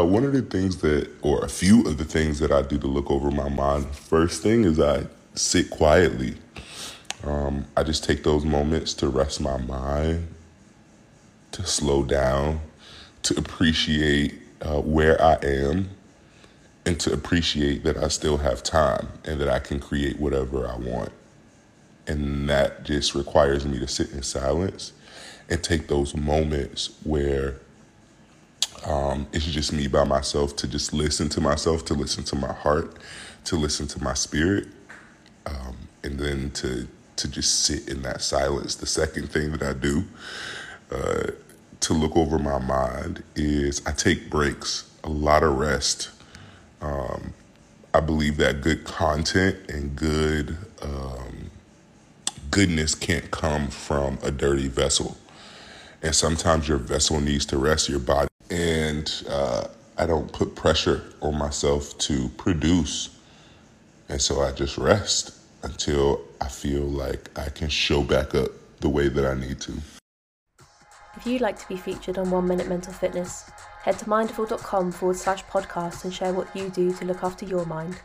Uh, one of the things that, or a few of the things that I do to look over my mind, first thing is I sit quietly. Um, I just take those moments to rest my mind, to slow down, to appreciate uh, where I am, and to appreciate that I still have time and that I can create whatever I want. And that just requires me to sit in silence and take those moments where it's just me by myself to just listen to myself, to listen to my heart, to listen to my spirit, um, and then to to just sit in that silence. The second thing that I do uh, to look over my mind is I take breaks, a lot of rest. Um, I believe that good content and good um, goodness can't come from a dirty vessel. And sometimes your vessel needs to rest your body. And uh, I don't put pressure on myself to produce. And so I just rest until I feel like I can show back up the way that I need to. If you'd like to be featured on One Minute Mental Fitness, head to mindful.com forward slash podcast and share what you do to look after your mind.